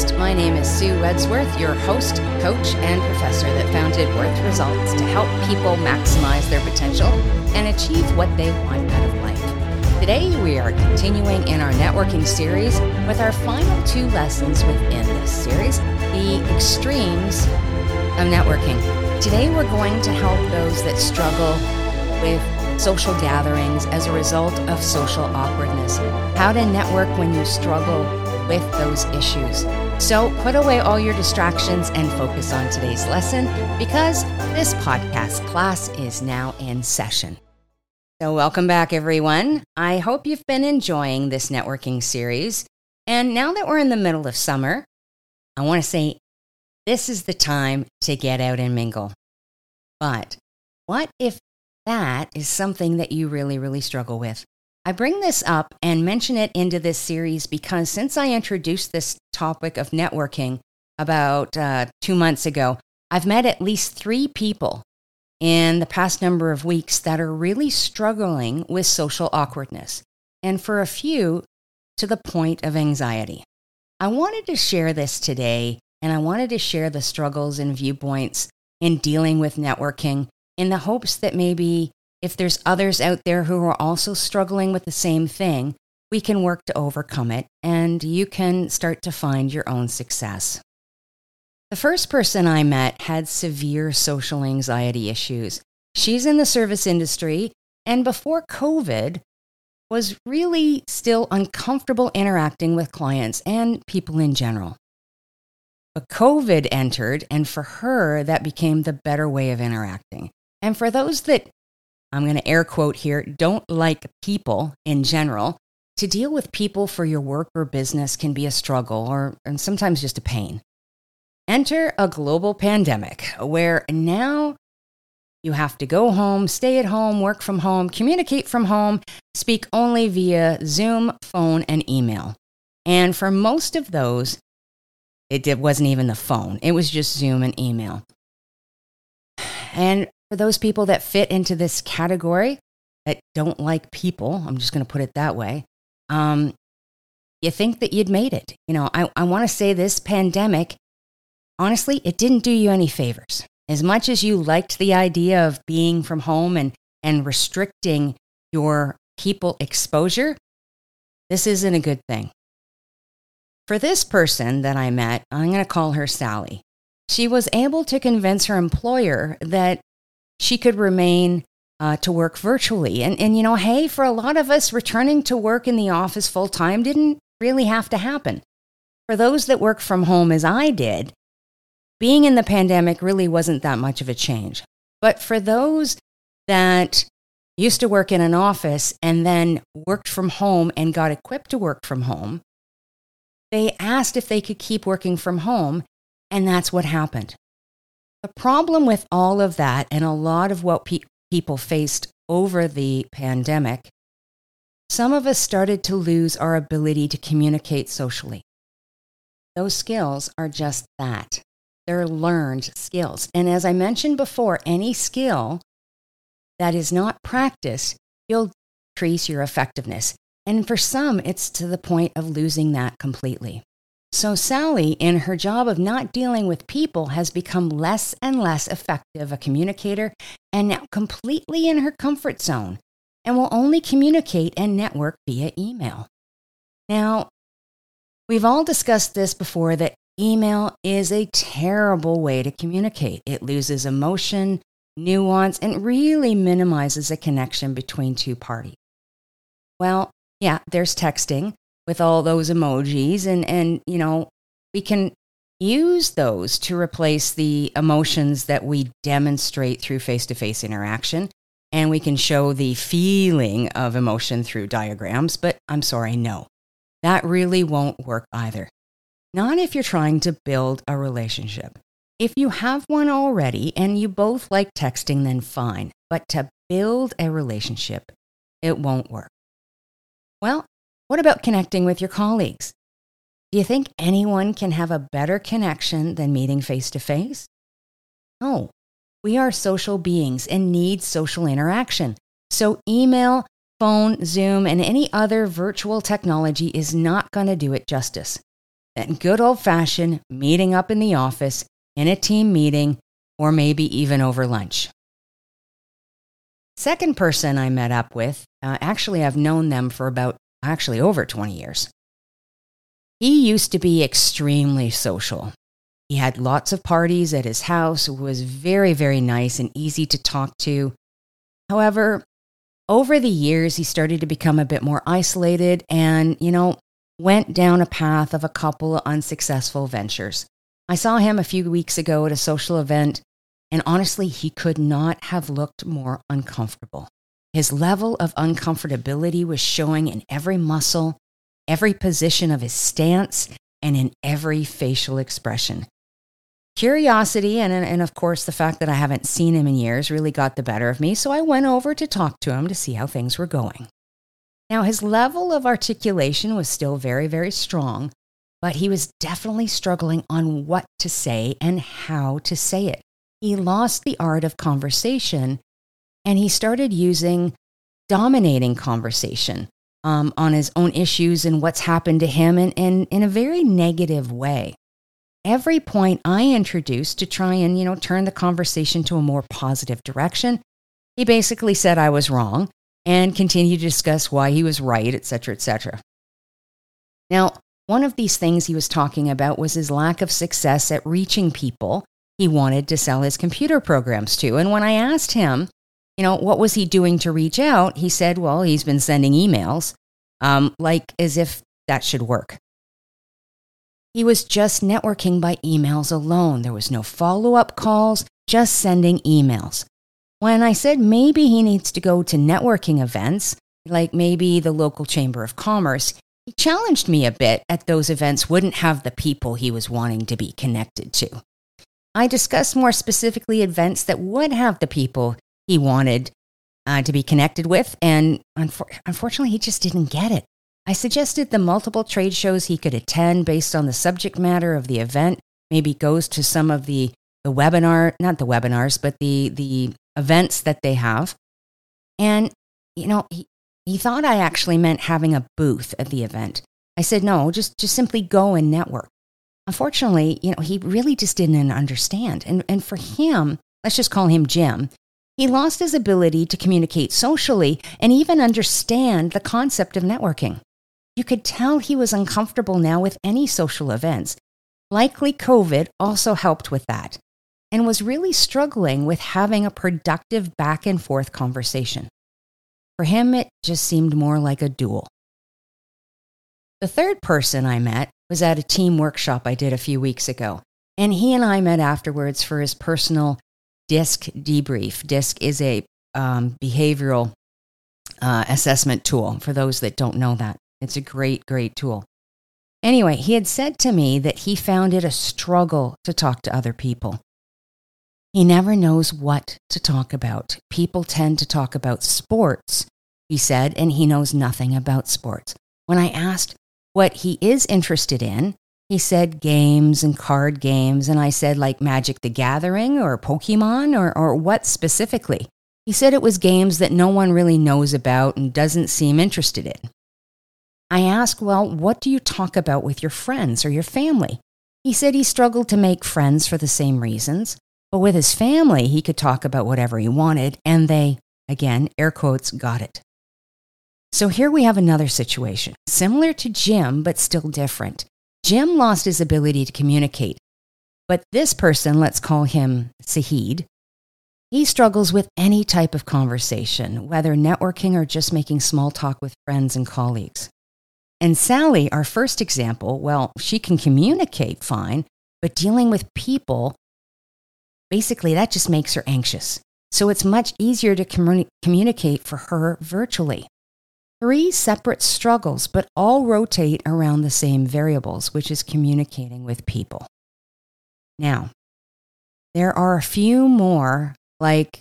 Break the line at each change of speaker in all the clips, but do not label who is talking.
podcast. My name is Sue Wedsworth, your host, coach, and professor that founded Worth Results to help people maximize their potential and achieve what they want out of life. Today, we are continuing in our networking series with our final two lessons within this series the extremes of networking. Today, we're going to help those that struggle with social gatherings as a result of social awkwardness, how to network when you struggle with those issues. So put away all your distractions and focus on today's lesson because this podcast class is now in session. So, welcome back, everyone. I hope you've been enjoying this networking series. And now that we're in the middle of summer, I want to say this is the time to get out and mingle. But what if that is something that you really, really struggle with. I bring this up and mention it into this series because since I introduced this topic of networking about uh, two months ago, I've met at least three people in the past number of weeks that are really struggling with social awkwardness, and for a few, to the point of anxiety. I wanted to share this today, and I wanted to share the struggles and viewpoints in dealing with networking in the hopes that maybe if there's others out there who are also struggling with the same thing, we can work to overcome it and you can start to find your own success. The first person I met had severe social anxiety issues. She's in the service industry and before COVID was really still uncomfortable interacting with clients and people in general. But COVID entered, and for her, that became the better way of interacting. And for those that, I'm going to air quote here, don't like people in general, to deal with people for your work or business can be a struggle or and sometimes just a pain. Enter a global pandemic where now you have to go home, stay at home, work from home, communicate from home, speak only via Zoom, phone, and email. And for most of those, it wasn't even the phone, it was just Zoom and email. And for those people that fit into this category that don't like people, I'm just going to put it that way, um, you think that you'd made it. You know, I, I want to say this pandemic, honestly, it didn't do you any favors. As much as you liked the idea of being from home and, and restricting your people exposure, this isn't a good thing. For this person that I met, I'm going to call her Sally. She was able to convince her employer that she could remain uh, to work virtually. And, and, you know, hey, for a lot of us, returning to work in the office full time didn't really have to happen. For those that work from home, as I did, being in the pandemic really wasn't that much of a change. But for those that used to work in an office and then worked from home and got equipped to work from home, they asked if they could keep working from home, and that's what happened. The problem with all of that and a lot of what pe- people faced over the pandemic, some of us started to lose our ability to communicate socially. Those skills are just that. They're learned skills. And as I mentioned before, any skill that is not practiced, you'll decrease your effectiveness. And for some, it's to the point of losing that completely. So, Sally, in her job of not dealing with people, has become less and less effective a communicator and now completely in her comfort zone and will only communicate and network via email. Now, we've all discussed this before that email is a terrible way to communicate. It loses emotion, nuance, and really minimizes a connection between two parties. Well, yeah, there's texting, with all those emojis and and you know we can use those to replace the emotions that we demonstrate through face-to-face interaction. And we can show the feeling of emotion through diagrams but i'm sorry no that really won't work either. Not if you're trying to build a relationship. If you have one already and you both like texting then fine but to build a relationship it won't work. Well what about connecting with your colleagues? Do you think anyone can have a better connection than meeting face to face? No. We are social beings and need social interaction. So, email, phone, Zoom, and any other virtual technology is not going to do it justice. than good old fashioned meeting up in the office, in a team meeting, or maybe even over lunch. Second person I met up with, uh, actually, I've known them for about actually over 20 years. He used to be extremely social. He had lots of parties at his house, was very, very nice and easy to talk to. However, over the years, he started to become a bit more isolated and, you know, went down a path of a couple of unsuccessful ventures. I saw him a few weeks ago at a social event, and honestly, he could not have looked more uncomfortable. His level of uncomfortability was showing in every muscle, every position of his stance, and in every facial expression. Curiosity and, and of course the fact that I haven't seen him in years really got the better of me, so I went over to talk to him to see how things were going. Now, his level of articulation was still very, very strong, but he was definitely struggling on what to say and how to say it. He lost the art of conversation and he started using dominating conversation um, on his own issues and what's happened to him in, in, in a very negative way every point I introduced to try and, you know, turn the conversation to a more positive direction, he basically said I was wrong and continued to discuss why he was right, etc., etc. Now, one of these things he was talking about was his lack of success at reaching people he wanted to sell his computer programs to. And when I asked him, you know, what was he doing to reach out, he said, well, he's been sending emails, um, like as if that should work. He was just networking by emails alone. There was no follow up calls, just sending emails. When I said maybe he needs to go to networking events, like maybe the local Chamber of Commerce, he challenged me a bit at those events wouldn't have the people he was wanting to be connected to. I discussed more specifically events that would have the people he wanted uh, to be connected with, and unfor- unfortunately, he just didn't get it. I suggested the multiple trade shows he could attend based on the subject matter of the event. Maybe goes to some of the, the webinar, not the webinars, but the, the events that they have. And, you know, he, he thought I actually meant having a booth at the event. I said, no, just, just simply go and network. Unfortunately, you know, he really just didn't understand. And, and for him, let's just call him Jim, he lost his ability to communicate socially and even understand the concept of networking. You could tell he was uncomfortable now with any social events. Likely COVID also helped with that and was really struggling with having a productive back and forth conversation. For him, it just seemed more like a duel. The third person I met was at a team workshop I did a few weeks ago, and he and I met afterwards for his personal DISC debrief. DISC is a um, behavioral uh, assessment tool for those that don't know that. It's a great, great tool. Anyway, he had said to me that he found it a struggle to talk to other people. He never knows what to talk about. People tend to talk about sports, he said, and he knows nothing about sports. When I asked what he is interested in, he said games and card games. And I said, like Magic the Gathering or Pokemon or, or what specifically? He said it was games that no one really knows about and doesn't seem interested in. I asked, Well, what do you talk about with your friends or your family? He said he struggled to make friends for the same reasons, but with his family, he could talk about whatever he wanted, and they, again, air quotes, got it. So here we have another situation, similar to Jim, but still different. Jim lost his ability to communicate, but this person, let's call him Sahid, he struggles with any type of conversation, whether networking or just making small talk with friends and colleagues. And Sally, our first example, well, she can communicate fine, but dealing with people, basically, that just makes her anxious. So it's much easier to communi- communicate for her virtually. Three separate struggles, but all rotate around the same variables, which is communicating with people. Now, there are a few more, like,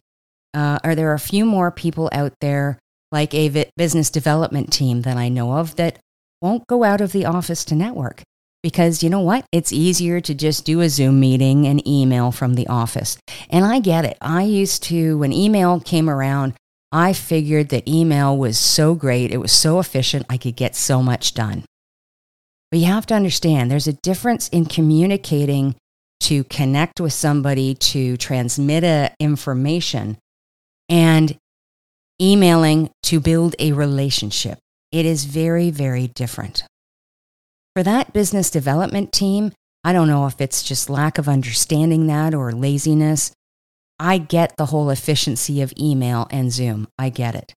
uh, or there are a few more people out there, like a business development team that I know of, that won't go out of the office to network because you know what? It's easier to just do a Zoom meeting and email from the office. And I get it. I used to, when email came around, I figured that email was so great. It was so efficient. I could get so much done. But you have to understand there's a difference in communicating to connect with somebody, to transmit a information, and emailing to build a relationship. It is very, very different. For that business development team, I don't know if it's just lack of understanding that or laziness. I get the whole efficiency of email and Zoom. I get it.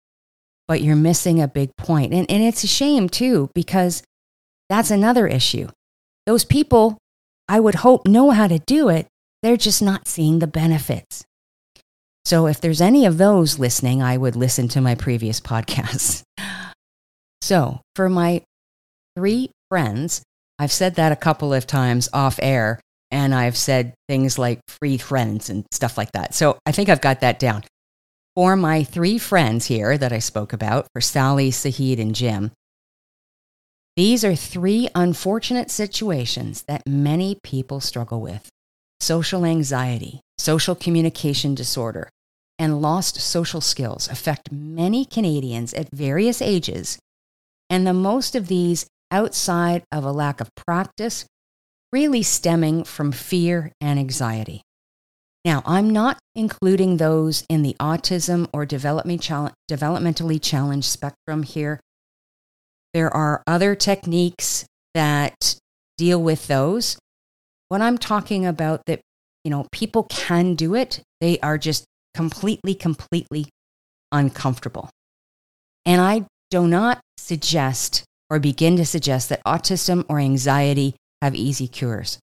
But you're missing a big point. And, and it's a shame too, because that's another issue. Those people, I would hope, know how to do it. They're just not seeing the benefits. So if there's any of those listening, I would listen to my previous podcasts. So for my three friends, I've said that a couple of times off air, and I've said things like free friends and stuff like that. So I think I've got that down. For my three friends here that I spoke about, for Sally, Sahid, and Jim, these are three unfortunate situations that many people struggle with social anxiety, social communication disorder, and lost social skills affect many Canadians at various ages. And the most of these outside of a lack of practice, really stemming from fear and anxiety. Now, I'm not including those in the autism or developmentally challenged spectrum here. There are other techniques that deal with those. When I'm talking about that, you know, people can do it, they are just completely, completely uncomfortable. And I do not suggest or begin to suggest that autism or anxiety have easy cures.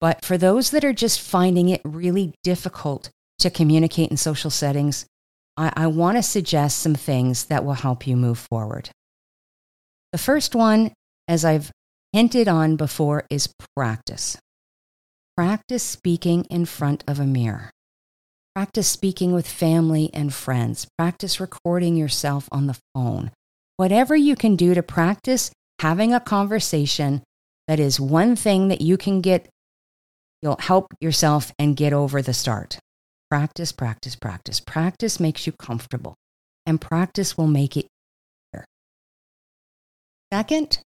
But for those that are just finding it really difficult to communicate in social settings, I, I want to suggest some things that will help you move forward. The first one, as I've hinted on before, is practice. Practice speaking in front of a mirror. Practice speaking with family and friends. Practice recording yourself on the phone. Whatever you can do to practice having a conversation that is one thing that you can get, you'll help yourself and get over the start. Practice, practice, practice. Practice makes you comfortable, and practice will make it easier. Second,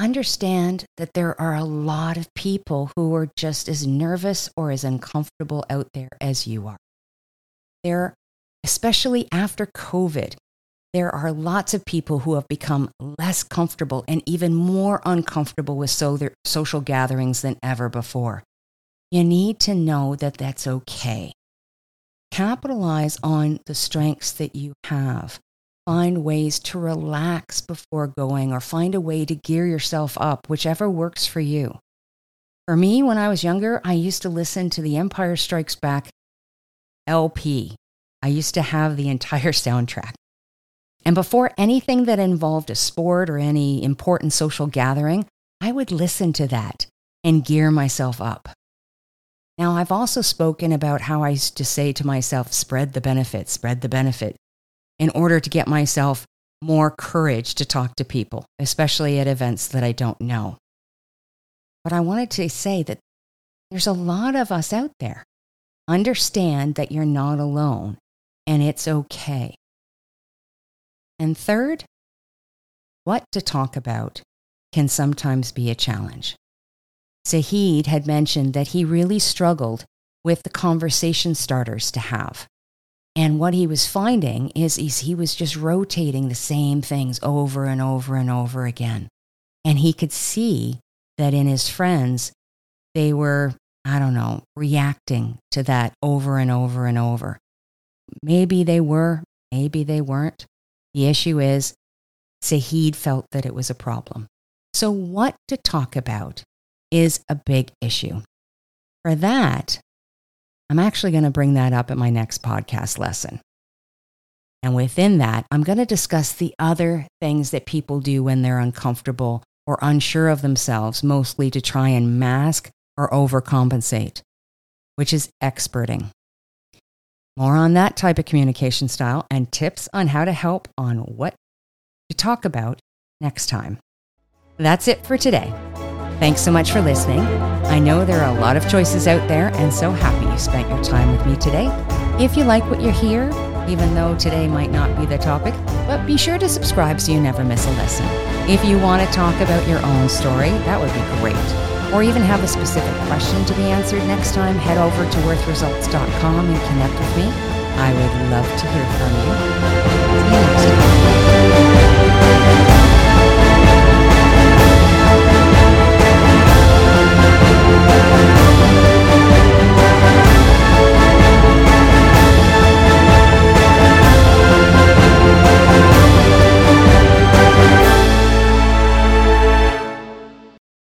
understand that there are a lot of people who are just as nervous or as uncomfortable out there as you are. There, especially after COVID, there are lots of people who have become less comfortable and even more uncomfortable with so social gatherings than ever before. You need to know that that's okay. Capitalize on the strengths that you have find ways to relax before going or find a way to gear yourself up, whichever works for you. For me, when I was younger, I used to listen to the Empire Strikes Back LP. I used to have the entire soundtrack. And before anything that involved a sport or any important social gathering, I would listen to that and gear myself up. Now, I've also spoken about how I used to say to myself, spread the benefit, spread the benefit in order to get myself more courage to talk to people, especially at events that I don't know. But I wanted to say that there's a lot of us out there. Understand that you're not alone and it's okay. And third, what to talk about can sometimes be a challenge. Sahid had mentioned that he really struggled with the conversation starters to have. And what he was finding is, is he was just rotating the same things over and over and over again. And he could see that in his friends, they were, I don't know, reacting to that over and over and over. Maybe they were, maybe they weren't. The issue is, Sahid felt that it was a problem. So, what to talk about is a big issue. For that, I'm actually going to bring that up in my next podcast lesson. And within that, I'm going to discuss the other things that people do when they're uncomfortable or unsure of themselves, mostly to try and mask or overcompensate, which is experting. More on that type of communication style and tips on how to help on what to talk about next time. That's it for today. Thanks so much for listening. I know there are a lot of choices out there, and so happy you spent your time with me today. If you like what you hear, even though today might not be the topic, but be sure to subscribe so you never miss a lesson. If you want to talk about your own story, that would be great. Or even have a specific question to be answered next time, head over to worthresults.com and connect with me. I would love to hear from you. See you next time.